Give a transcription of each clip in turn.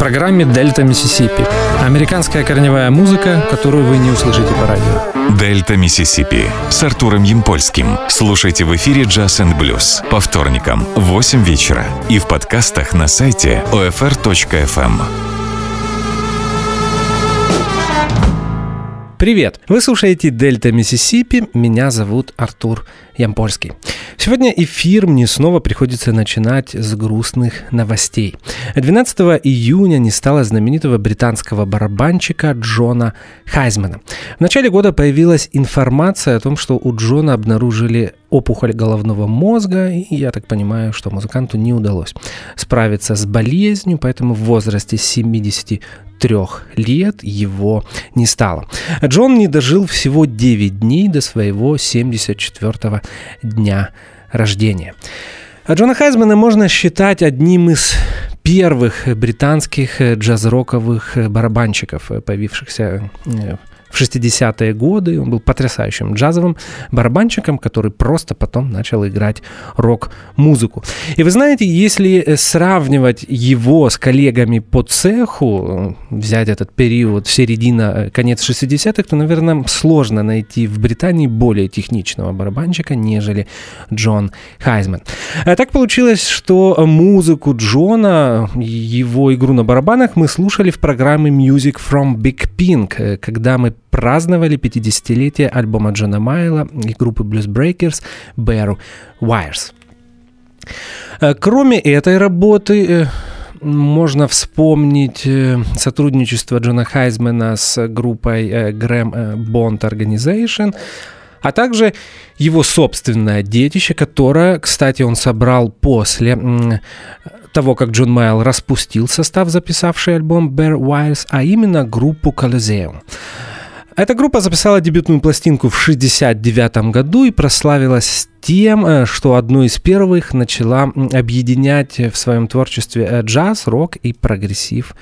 программе «Дельта Миссисипи». Американская корневая музыка, которую вы не услышите по радио. «Дельта Миссисипи» с Артуром Ямпольским. Слушайте в эфире «Jazz and Blues» по вторникам в 8 вечера и в подкастах на сайте OFR.FM. Привет! Вы слушаете «Дельта Миссисипи». Меня зовут Артур Ямпольский. Сегодня эфир мне снова приходится начинать с грустных новостей. 12 июня не стало знаменитого британского барабанщика Джона Хайзмана. В начале года появилась информация о том, что у Джона обнаружили опухоль головного мозга, и я так понимаю, что музыканту не удалось справиться с болезнью, поэтому в возрасте 73 лет его не стало. Джон не дожил всего 9 дней до своего 74 дня рождения. А Джона Хайзмана можно считать одним из первых британских джаз-роковых барабанщиков, появившихся в 60-е годы. Он был потрясающим джазовым барабанщиком, который просто потом начал играть рок-музыку. И вы знаете, если сравнивать его с коллегами по цеху, взять этот период середина, конец 60-х, то, наверное, сложно найти в Британии более техничного барабанщика, нежели Джон Хайзман. А так получилось, что музыку Джона, его игру на барабанах мы слушали в программе Music from Big Pink, когда мы праздновали 50-летие альбома Джона Майла и группы Blues Breakers Bear Wires. Э, кроме этой работы, э, можно вспомнить э, сотрудничество Джона Хайзмена с группой Graham Bond Organization, а также его собственное детище, которое, кстати, он собрал после того, как Джон Мэйолл распустил состав, записавший альбом Bare Wires, а именно группу Colosseum. Эта группа записала дебютную пластинку в 1969 году и прославилась тем, э, что одной из первых начала объединять в своем творчестве э, джаз, рок и прогрессив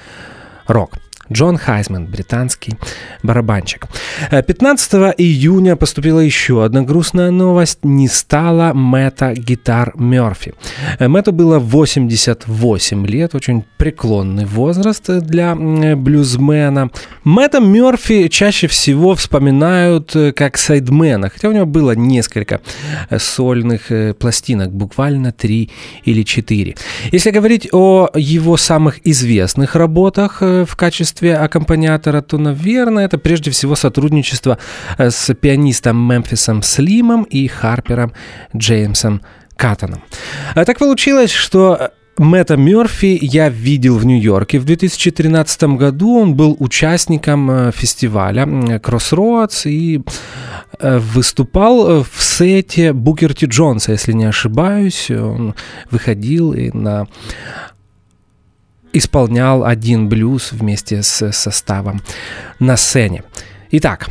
рок. Джон Хайзман, британский барабанщик. 15 э, июня поступила еще одна грустная новость. Не стало Мэтта Гитар Мерфи. Э, Мэтту было 88 лет, очень преклонный возраст для блюзмена. Мэтта Мерфи чаще всего вспоминают э, как сайдмена, хотя у него было несколько сольных пластинок, буквально три или четыре. Если говорить о его самых известных работах в качестве качестве аккомпаниатора, то, наверное, это прежде всего сотрудничество э, с пианистом Мемфисом Слимом и Харпером Джеймсом Каттоном. А так получилось, что Мэтта Мерфи я видел в Нью-Йорке в 2013 году. Он был участником э, фестиваля Crossroads и э, выступал в сете Букерти Джонса, если не ошибаюсь. Он выходил и на исполнял один блюз вместе с составом на сцене. Итак,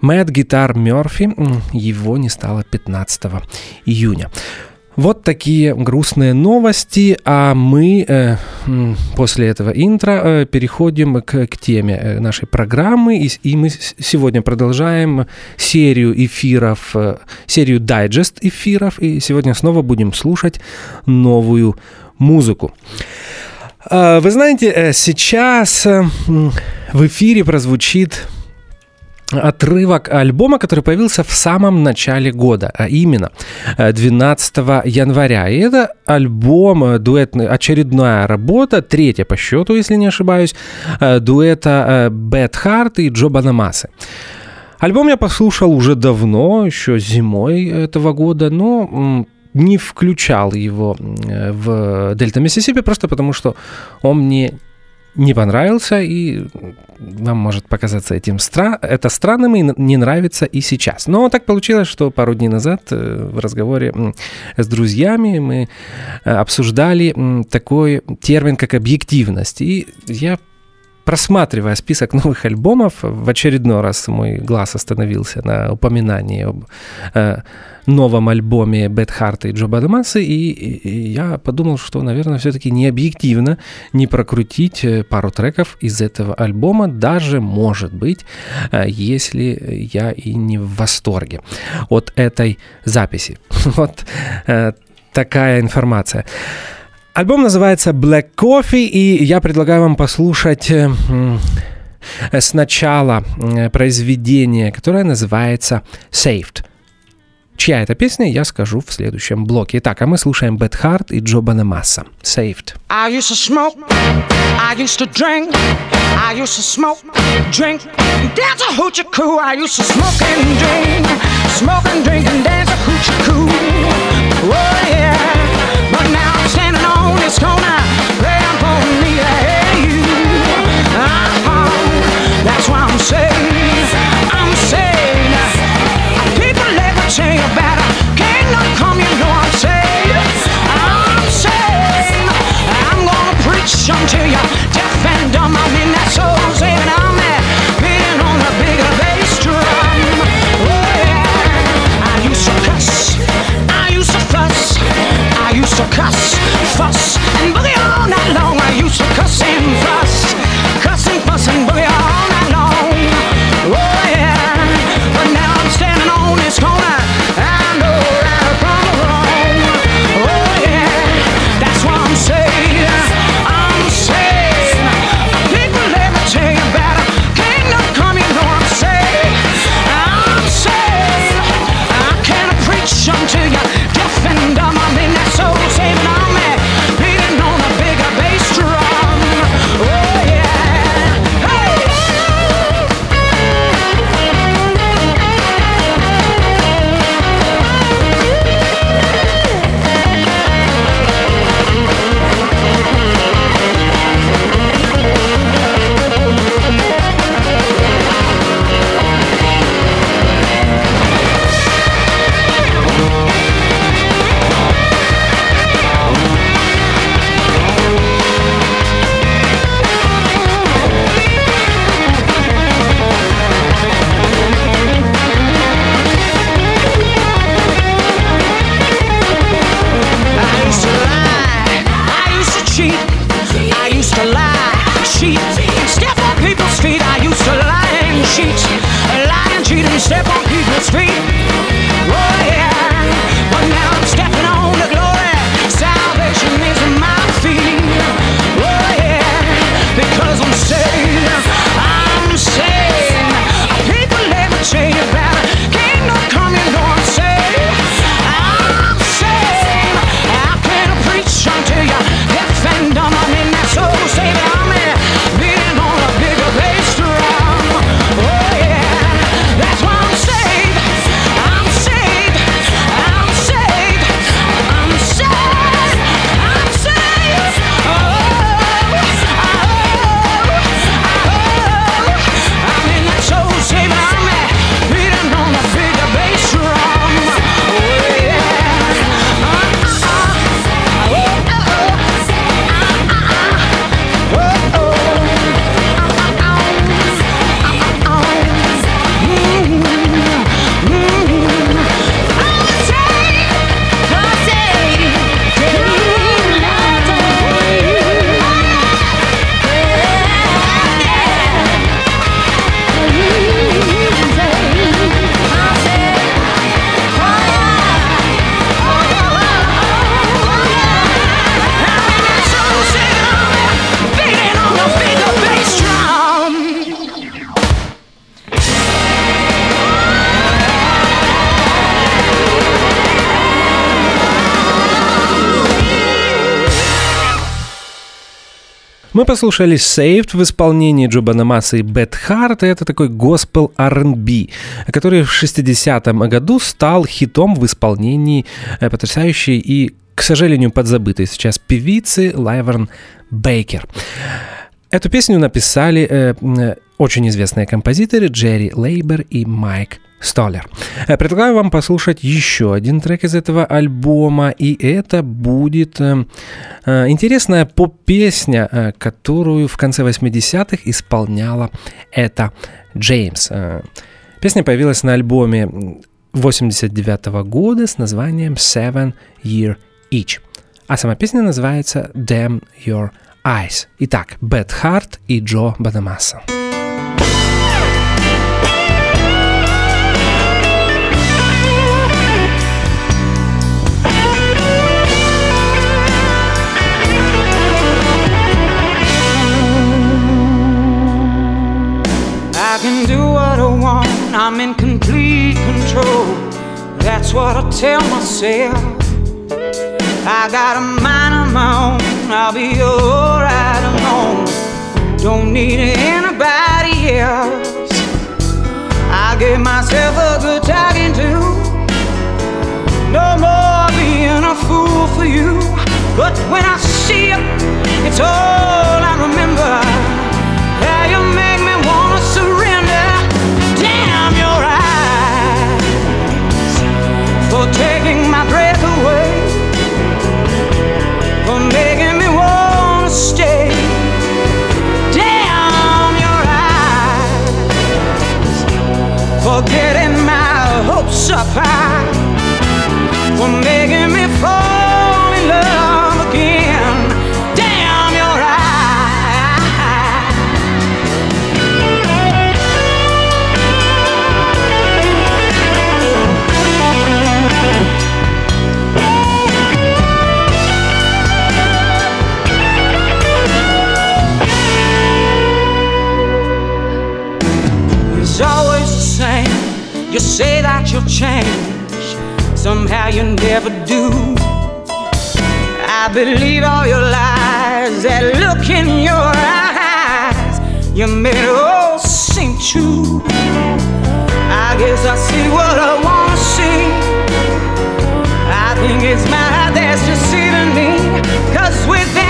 Мэтт Гитар Мерфи, его не стало 15 июня. Вот такие грустные новости, а мы э, после этого интро э, переходим к, к теме э, нашей программы, и, и мы сегодня продолжаем серию эфиров, э, серию дайджест эфиров, и сегодня снова будем слушать новую музыку. А, вы знаете, э, сейчас э, в эфире прозвучит отрывок альбома, который появился в самом начале года, а именно 12 э, января. И это альбом, дуэтный, очередная работа, третья по счету, если не ошибаюсь, дуэта Бет Харт и Джо Банамасы. Альбом я послушал уже давно, еще зимой этого года, но не включал его в Дельта Миссисипи, просто потому что он мне не понравился, и вам может показаться этим стра- это странным и не нравится и сейчас. Но так получилось, что пару дней назад э, в разговоре с друзьями мы э, обсуждали такой термин, как объективность. И я просматривая список новых альбомов, в очередной раз мой глаз остановился на упоминании об э, новом альбоме Бет Харта и Джо Бадамаса, и, и я подумал, что, наверное, все-таки не объективно не прокрутить э, пару треков из этого альбома, даже, может быть, э, если я и не в восторге от этой записи. Вот э, такая информация. Альбом называется Black Coffee, и я предлагаю вам послушать э, сначала э, произведение, которое называется Saved. Чья это песня, я скажу в следующем блоке. Итак, а мы слушаем Бет Харт и Джо Банамасса. Saved. I used to smoke, I used to drink, I used to smoke, drink, dance a hoochie coo. I used to smoke and drink, smoke and drink and dance a hoochie coo. street. Мы послушали Saved в исполнении Джо Банамаса и Бет Харт. Это такой госпел R&B, который в 60-м году стал хитом в исполнении э, потрясающей и, к сожалению, подзабытой сейчас певицы Лайверн Бейкер. Эту песню написали э, э, очень известные композиторы Джерри Лейбер и Майк Столлер. Э, Предлагаю вам послушать еще один трек из этого альбома, и это будет э, э, интересная поп-песня, э, которую в конце 80-х исполняла эта Джеймс. Песня появилась на альбоме 89 года с названием Seven Year Each. А сама песня называется Damn Your Eyes. Итак, Бет Харт и Джо Бадамаса. I'm in complete control. That's what I tell myself. I got a mind of my own. I'll be alright alone. Don't need anybody else. I gave myself a good talking to. No more being a fool for you. But when I see you, it's all I remember. Getting my hopes up high, change, somehow you never do. I believe all your lies, that look in your eyes, you made it all seem true. I guess I see what I wanna see. I think it's my heart that's deceiving me. Cause with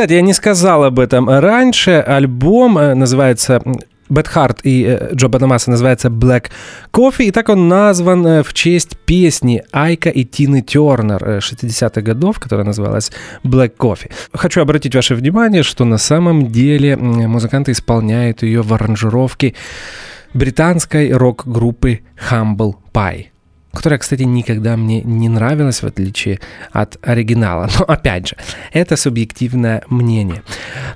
Кстати, я не сказал об этом раньше. Альбом э, называется Бет Харт и э, Джо Бадамаса называется Black Coffee, и так он назван э, в честь песни Айка и Тины Тернер э, 60-х годов, которая называлась Black Coffee. Хочу обратить ваше внимание, что на самом деле музыканты исполняют ее в аранжировке британской рок-группы Humble Pie. Которая, кстати, никогда мне не нравилась, в отличие от оригинала. Но, опять же, это субъективное мнение.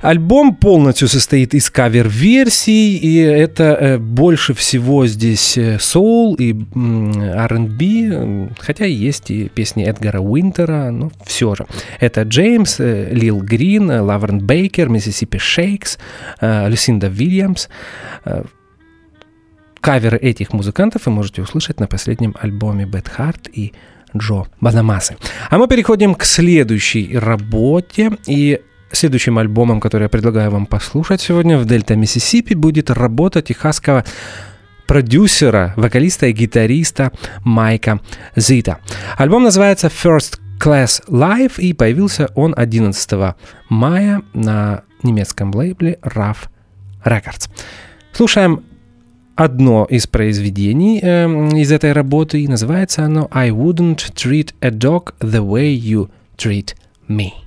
Альбом полностью состоит из кавер-версий, и это э, больше всего здесь э, соул и R&B, хотя есть и песни Эдгара Уинтера, но все же. Этта Джеймс, э, Лил Грин, Лаверн Бейкер, Mississippi Sheiks, Люсинда Уильямс. Каверы этих музыкантов вы можете услышать на последнем альбоме Бет Харт и Джо Банамасы. А мы переходим к следующей работе. И следующим альбомом, который я предлагаю вам послушать сегодня в Дельта Миссисипи, будет работа техасского продюсера, вокалиста и гитариста Майка Зита. Альбом называется First Class Live и появился он 11 мая на немецком лейбле RAF Records. Слушаем одно из произведений э, из этой работы, и называется оно «I wouldn't treat a dog the way you treat me».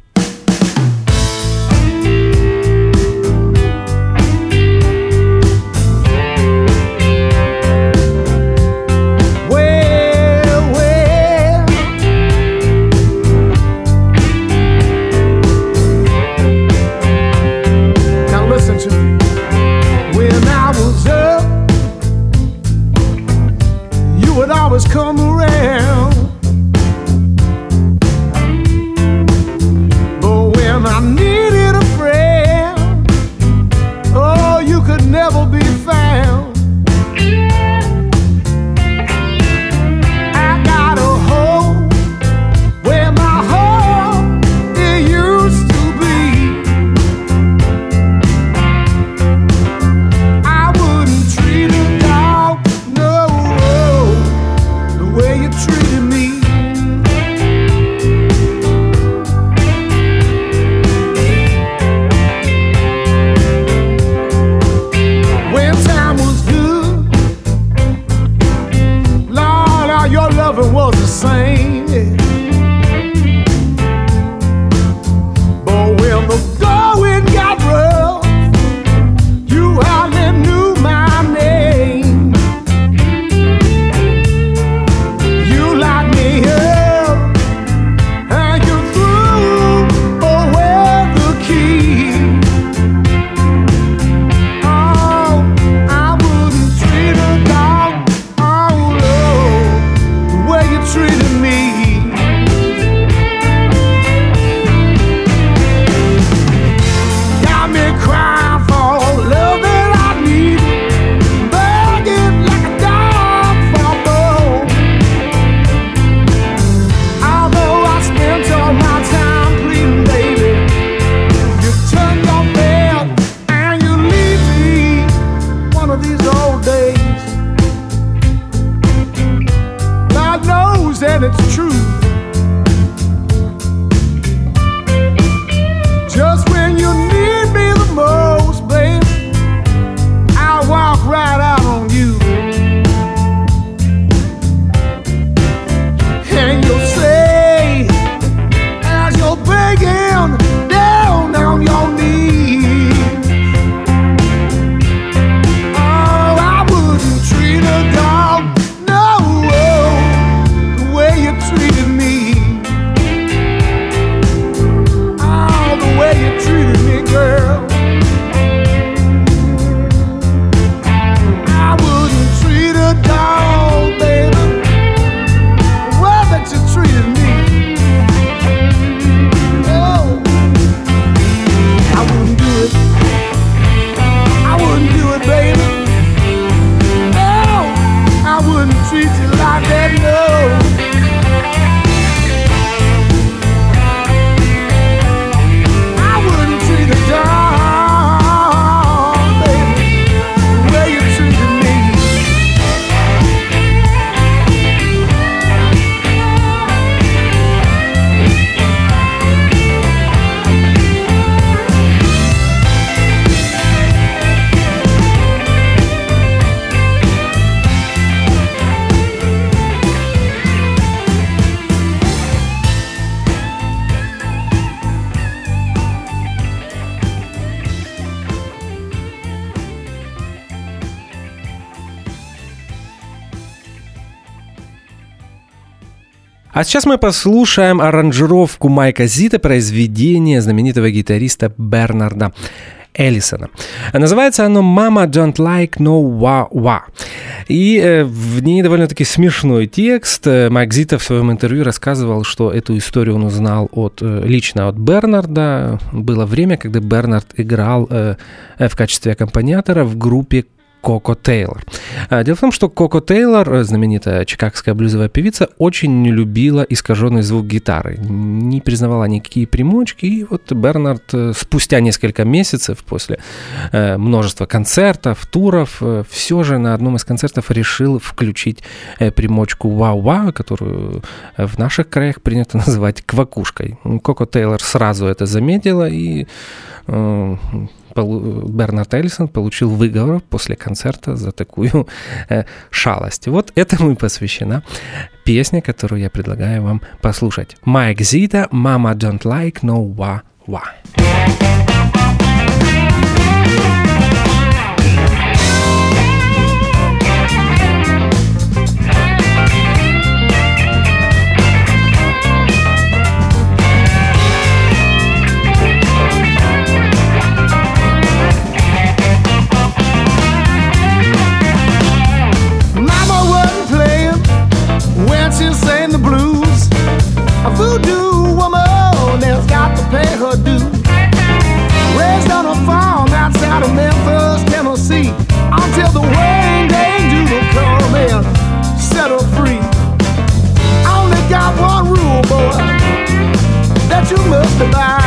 I knew сейчас мы послушаем аранжировку Майка Зита произведения знаменитого гитариста Бернарда Эллисона. Называется оно «Mama don't like no wa wa». И э, в ней довольно-таки смешной текст. Э, Майк Зита в своем интервью рассказывал, что эту историю он узнал от, э, лично от Бернарда. Было время, когда Бернард играл в качестве аккомпаниатора в группе Коко Тейлор. А, дело в том, что Коко Тейлор, знаменитая чикагская блюзовая певица, очень не любила искаженный звук гитары, не признавала никакие примочки, и вот Бернард э, спустя несколько месяцев после э, множества концертов, туров, э, все же на одном из концертов решил включить примочку «Вау-Вау», которую в наших краях принято называть квакушкой. Коко Тейлор сразу это заметила и Бернард Эллисон получил выговор после концерта за такую э, шалость. Вот этому и посвящена песня, которую я предлагаю вам послушать. Майк Зита «Mama don't like no wa wa». the set her free. I only got one rule, boy, that you must abide.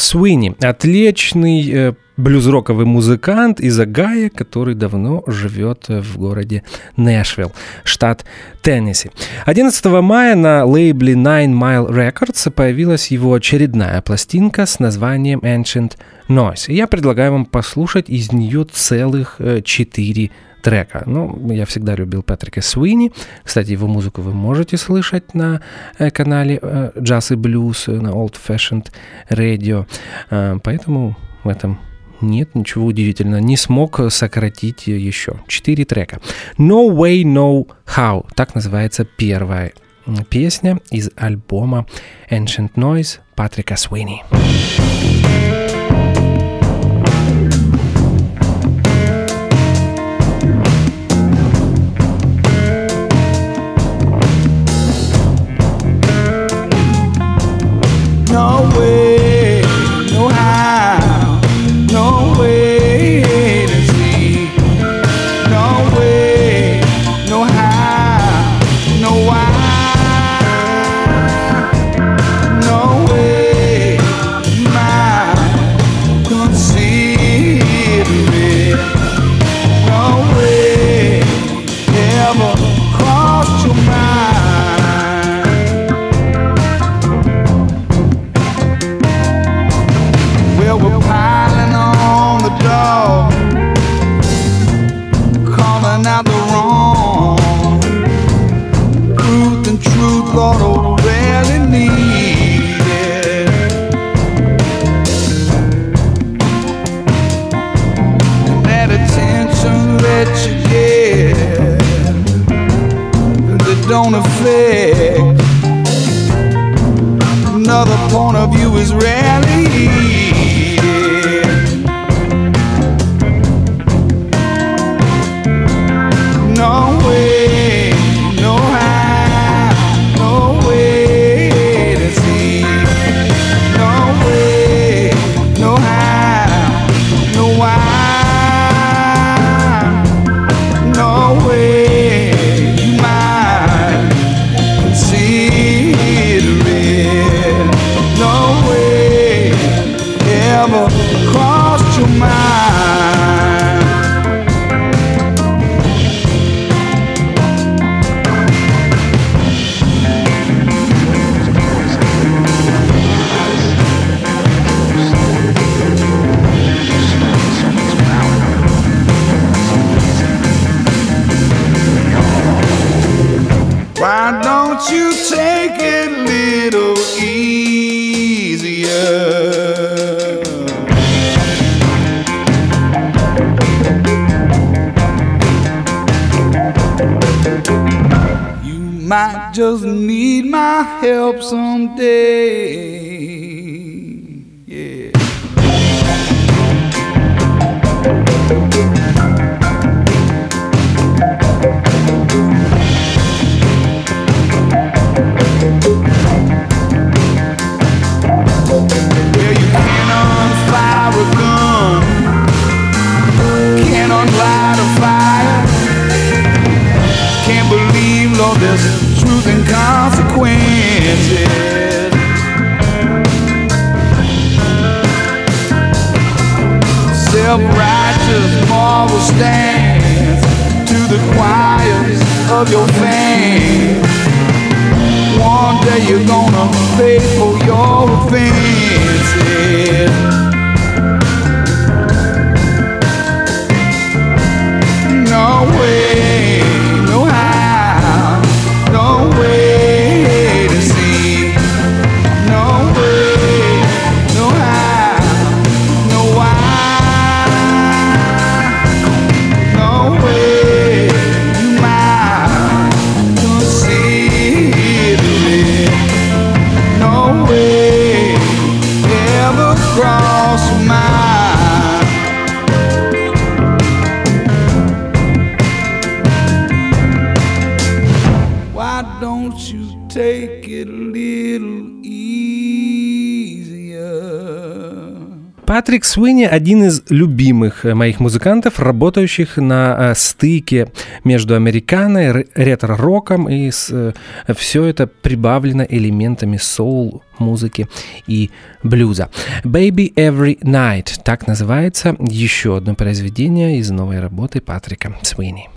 Суини, отличный э, блюз-роковый музыкант из Агая, который давно живет в городе Нэшвилл, штат Теннесси. 11 мая на лейбле Nine Mile Records появилась его очередная пластинка с названием Ancient Noise. И я предлагаю вам послушать из нее целых э, четыре трека. Ну, я всегда любил Патрика Суини. Кстати, его музыку вы можете слышать на э, канале э, Jazz и Blues на Old Fashioned Radio. Поэтому в этом нет, ничего удивительного. Не смог сократить еще. Четыре трека. No Way, No How. Так называется первая песня из альбома Ancient Noise Патрика Суини. Патрик Суини один из любимых моих музыкантов, работающих на стыке между американой, ретро-роком, и с, все это прибавлено элементами соул, музыки и блюза. Baby Every Night, так называется еще одно произведение из новой работы Патрика Суини.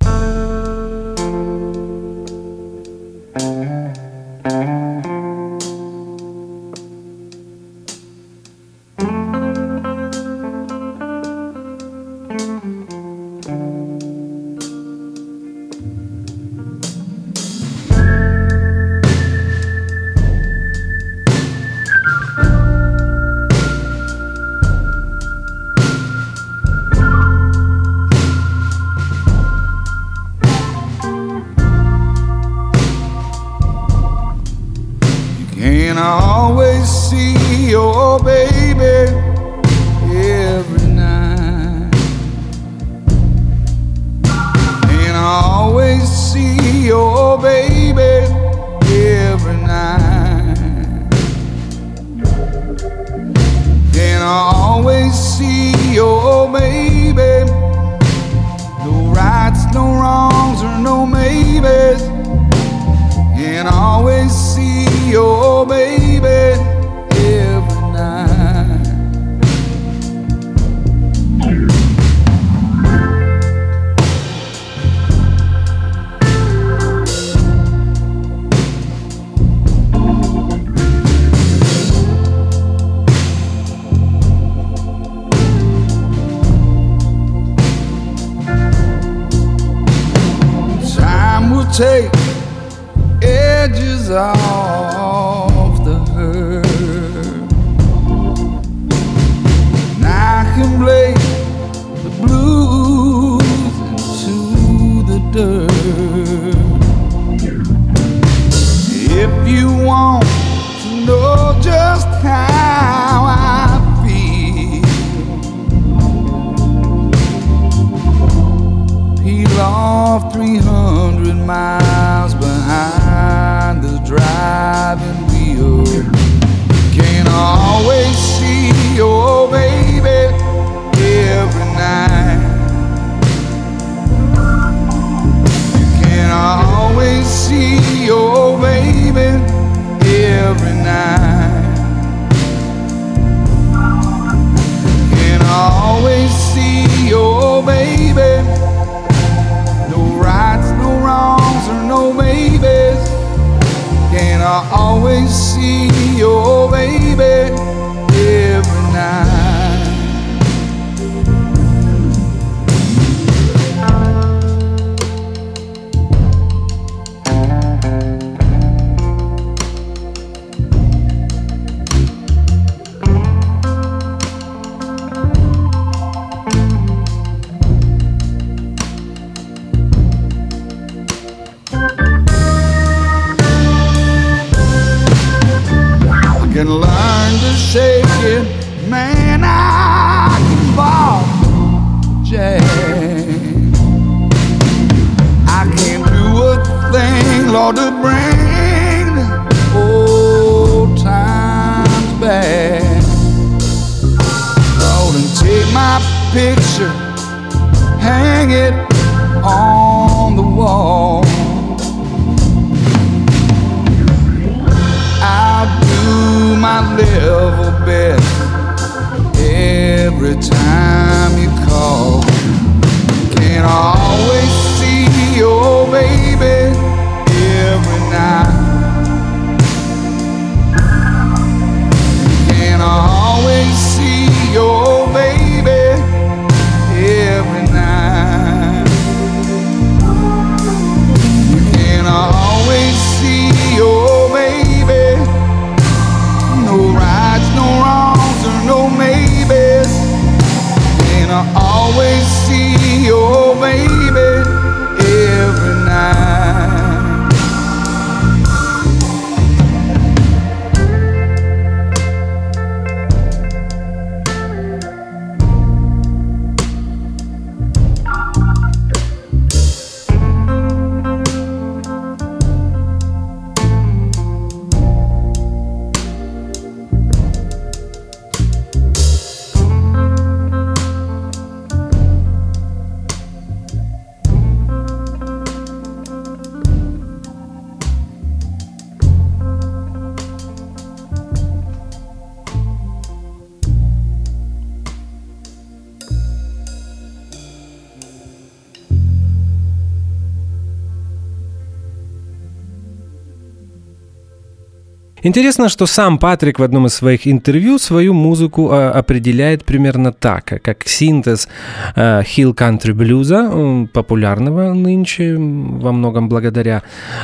Интересно, что сам Патрик в одном из своих интервью свою музыку а, определяет примерно так, как синтез а, Hill Country блюза, популярного нынче во многом благодаря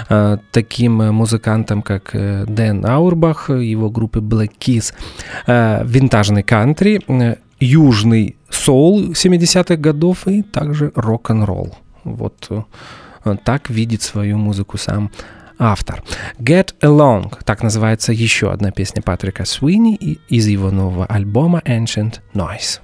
а, таким музыкантам, как э, Дэн Аурбах, его группы Black Keys, винтажный кантри, южный соул 70-х годов и также рок-н-ролл. Вот э, так видит свою музыку сам автор. Get Along, так называется еще одна песня Патрика Суини из его нового альбома Ancient Noise.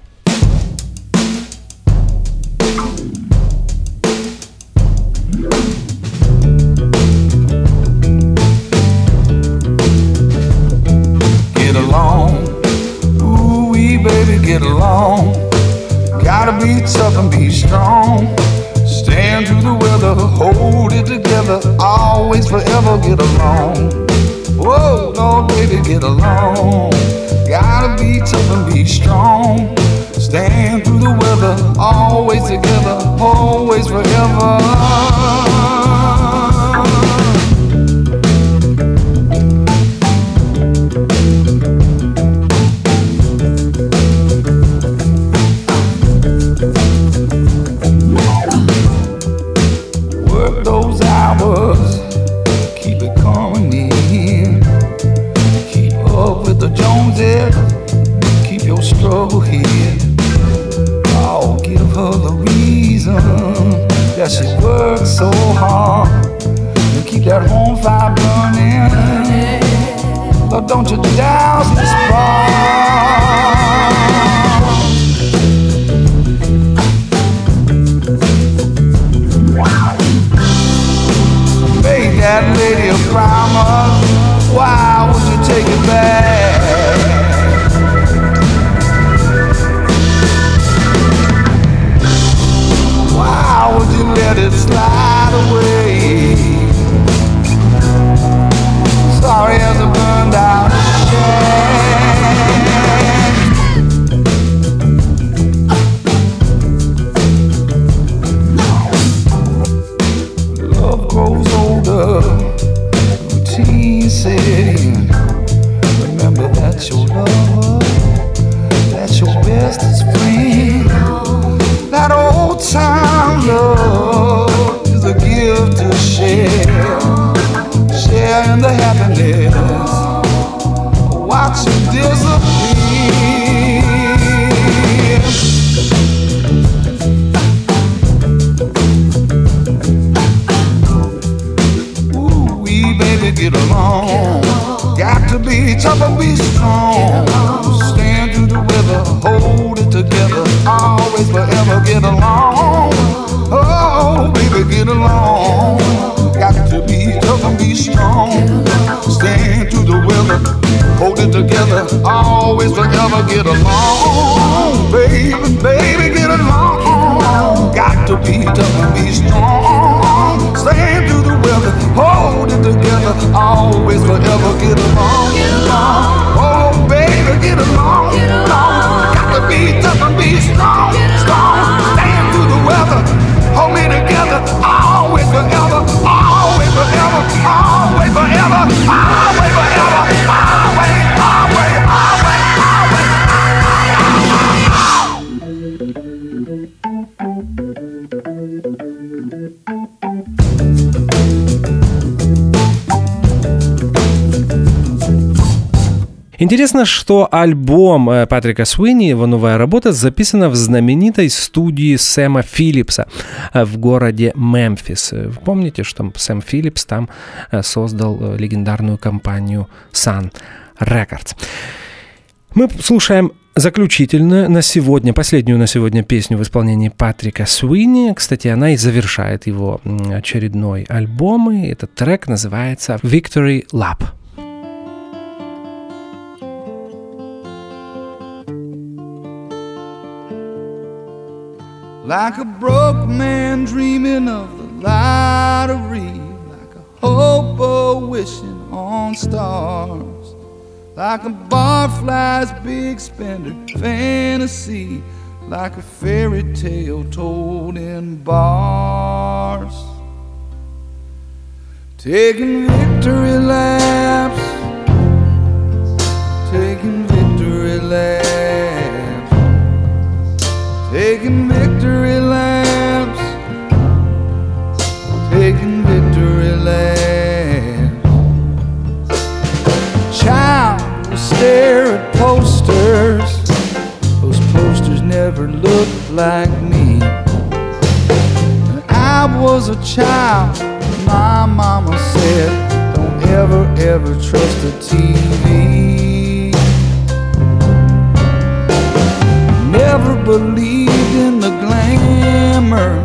Get along, ooh wee baby, get along. Gotta be tough and be strong. Stand through the weather, hold it together, always forever get along. Whoa, Lord, baby, get along. Gotta be tough and be strong. Stand through the weather, always together, always forever. don't get along. Интересно, что альбом э, Патрика Суини, его новая работа, записана в знаменитой студии Сэма Филлипса э, в городе Мемфис. Помните, что Сэм Филлипс там э, создал легендарную компанию Sun Records. Мы слушаем заключительную на сегодня, последнюю на сегодня песню в исполнении Патрика Суини. Кстати, она и завершает его очередной альбом. И этот трек называется «Victory Lap». Like a broke man dreaming of the lottery, like a hobo wishing on stars, like a barfly's big spender fantasy, like a fairy tale told in bars. Taking victory laps like me. When I was a child, my mama said, Don't ever, ever trust the TV. Never believed in the glamour.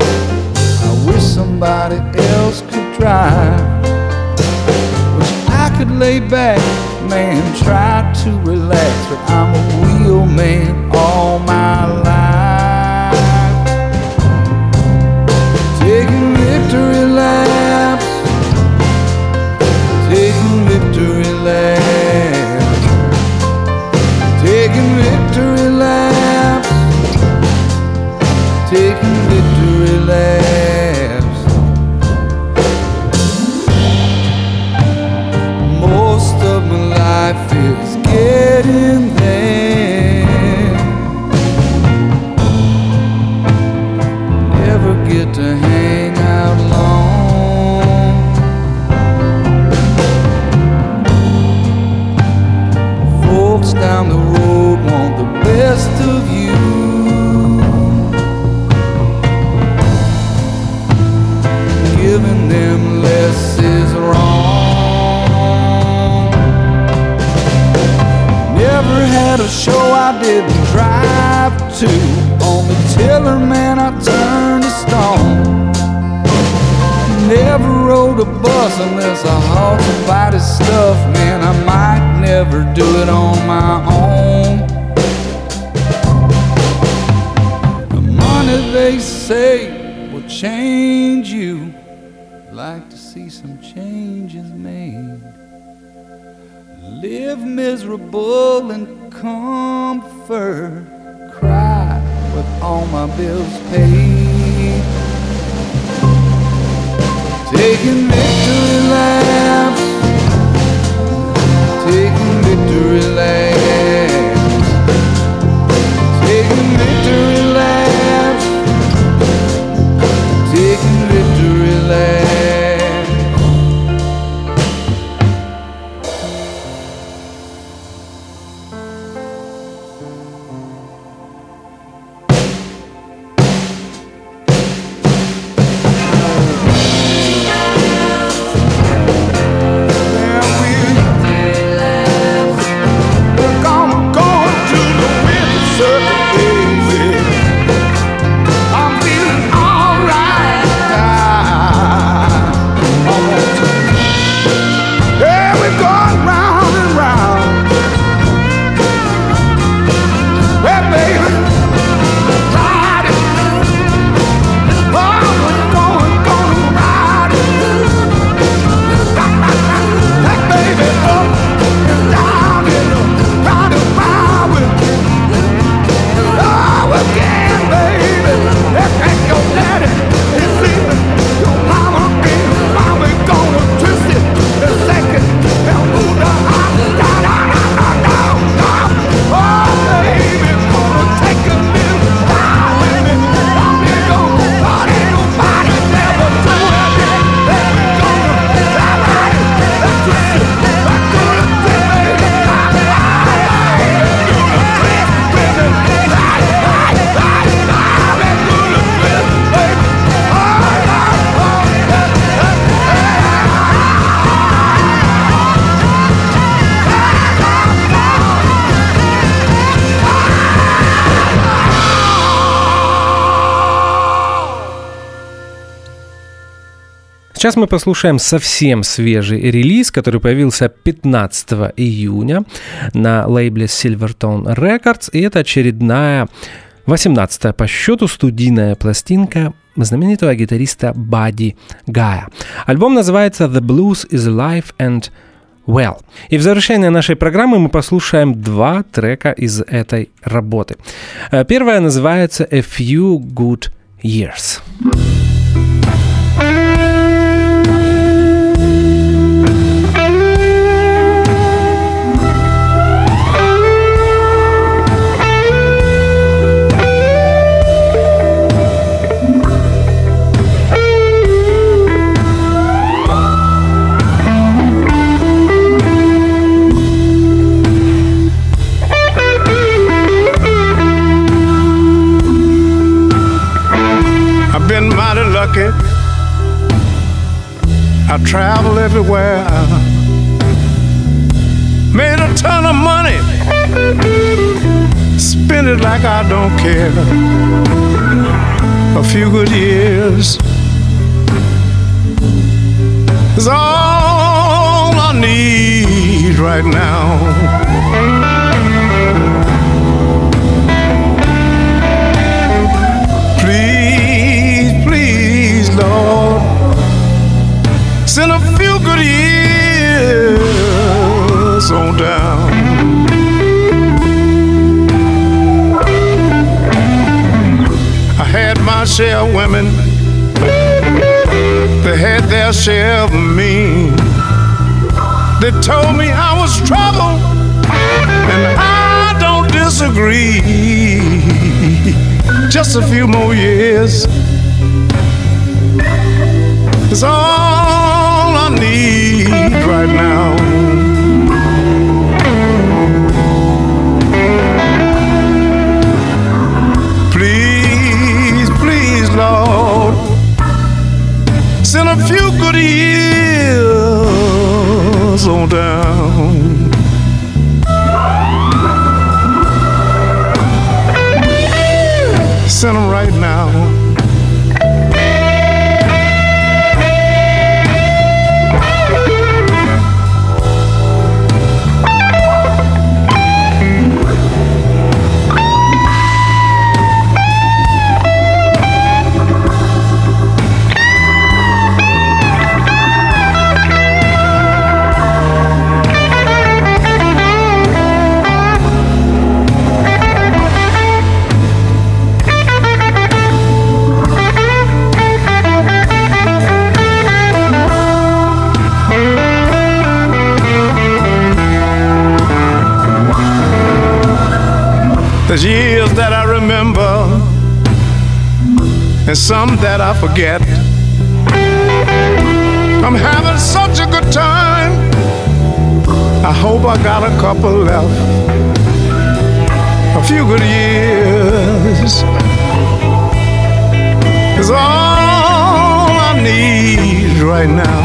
I wish somebody else could drive. Wish I could lay back man, try to relax, but I'm a wheel man all my life. Show I didn't drive to. On the tiller, man, I turned to stone. Never rode a bus unless I hauled somebody's stuff. Man, I might never do it on my own. The money they say will change you. Like to see some changes made. Live miserable in comfort. Cry with all my bills paid. Taking victory laps. Taking victory laps. Taking victory laps. Taking victory laps. Сейчас мы послушаем совсем свежий релиз, который появился 15 июня на лейбле Silvertone Records. И это очередная 18 по счету студийная пластинка знаменитого гитариста Бадди Гая. Альбом называется The Blues is Alive and Well. И в завершение нашей программы мы послушаем два трека из этой работы. Э, Первая называется A Few Good Years. I've lucky I travel everywhere. Made a ton of money, spend it like I don't care. A few good years is all I need right now. Years on down. I had my share of women, they had their share of me. They told me I was trouble, and I don't disagree. Just a few more years is all right now. Please, please, Lord, send a few good years on down. There's years that I remember, and some that I forget. I'm having such a good time. I hope I got a couple left. A few good years is all I need right now.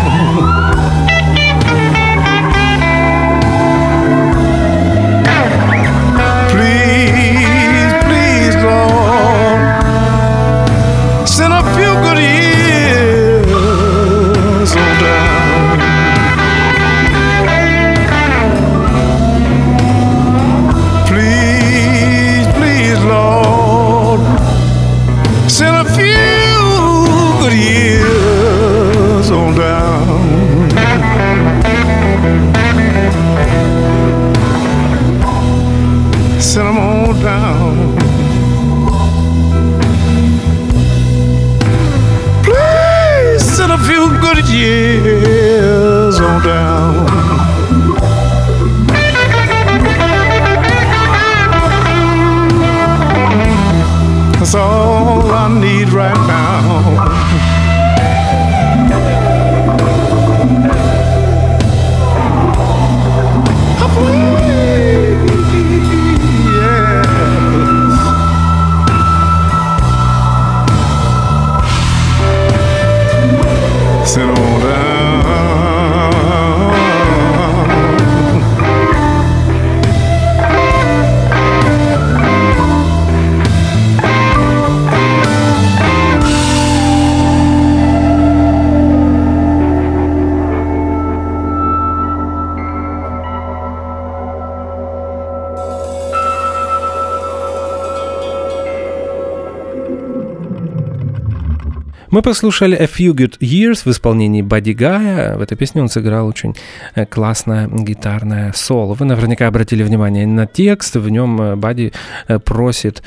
Мы послушали A Few Good Years в исполнении Бадди Гая. В этой песне он сыграл очень э, классное гитарное соло. Вы наверняка обратили внимание на текст. В нем э, Бадди э, просит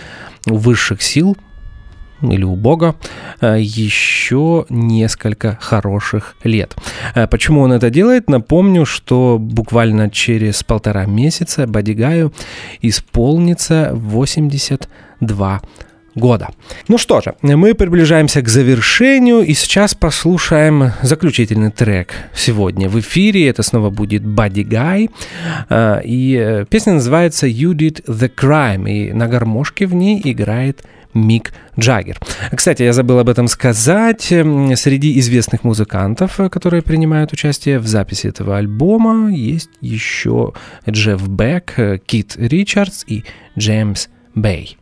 высших сил или у Бога еще несколько хороших лет. Почему он это делает? Напомню, что буквально через полтора месяца Бадигаю исполнится 82 года. Ну что же, мы приближаемся к завершению, и сейчас послушаем заключительный трек сегодня в эфире. Это снова будет Buddy Guy, э, и э, песня называется You Did The Crime, и на гармошке в ней играет Мик Джаггер. Кстати, я забыл об этом сказать. Среди известных музыкантов, которые принимают участие в записи этого альбома, есть еще Джефф Бек, Кит Ричардс и Джеймс Бэй.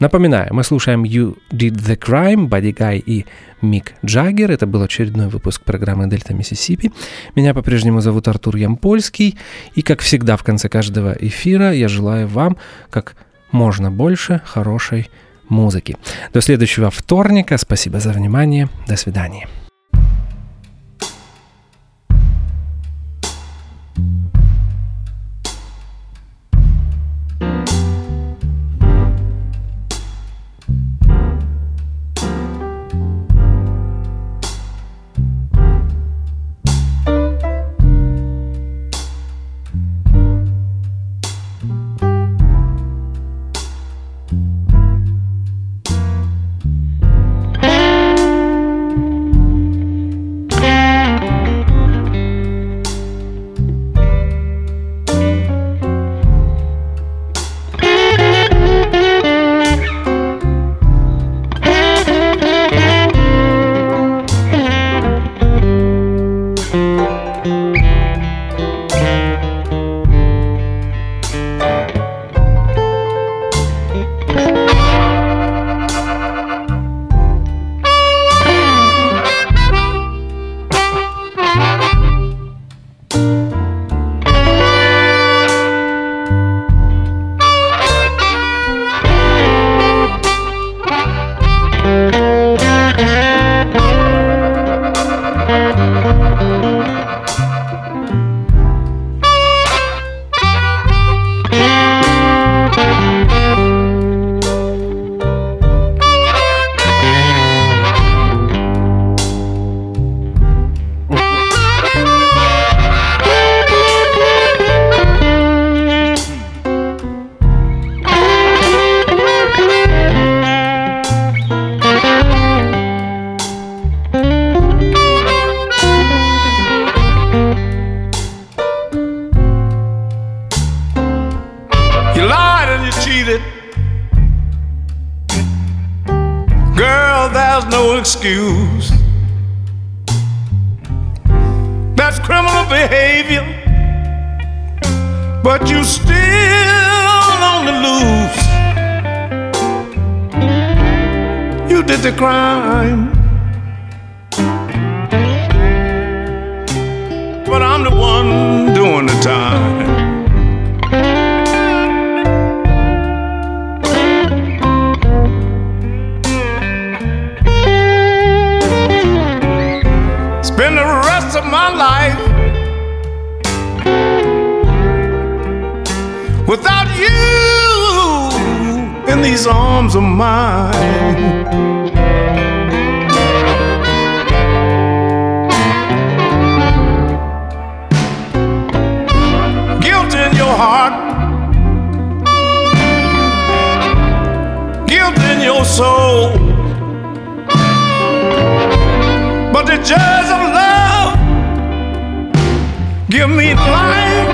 Напоминаю, мы слушаем You Did The Crime, Buddy Guy и Мик Джаггер. Это был очередной выпуск программы «Дельта Миссисипи». Меня по-прежнему зовут Артур Ямпольский. И, как всегда, в конце каждого эфира я желаю вам как можно больше хорошей музыки. До следующего вторника. Спасибо за внимание. До свидания. excuse. That's criminal behavior, but you still on the loose. You did the crime. these arms of mine. Guilt in your heart, guilt in your soul. But the judge of love give me life.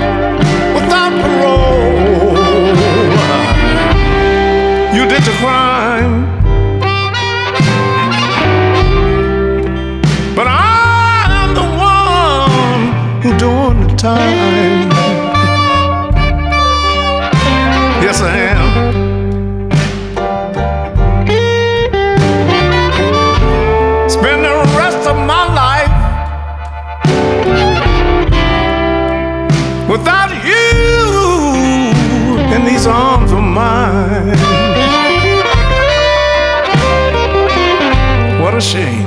ashamed.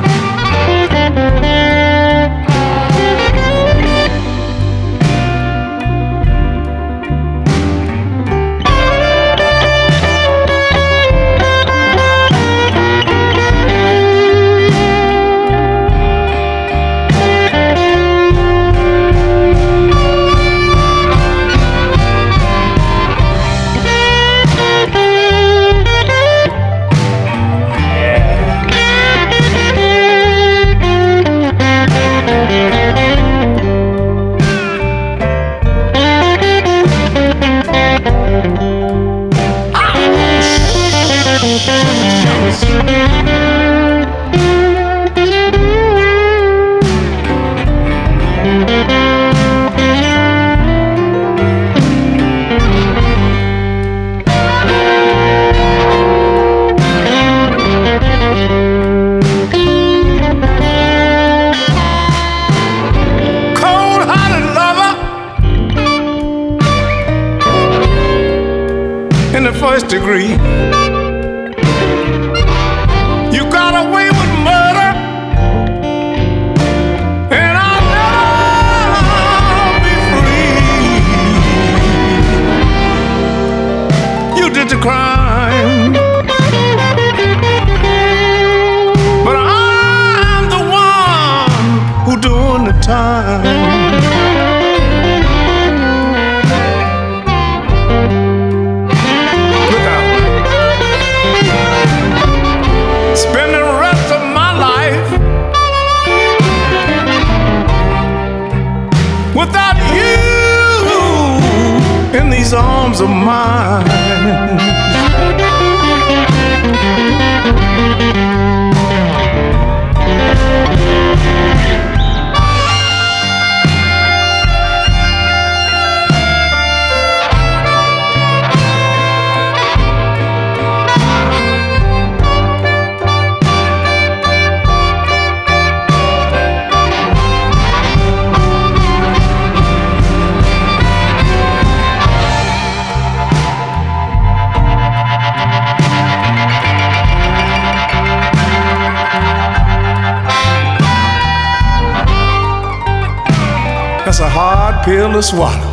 Arms of mine. Swallow.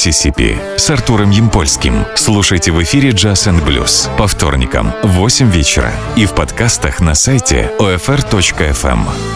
Миссисипи с Артуром Ямпольским. Слушайте в эфире Jazz and Blues по вторникам в 8 вечера и в подкастах на сайте OFR.FM.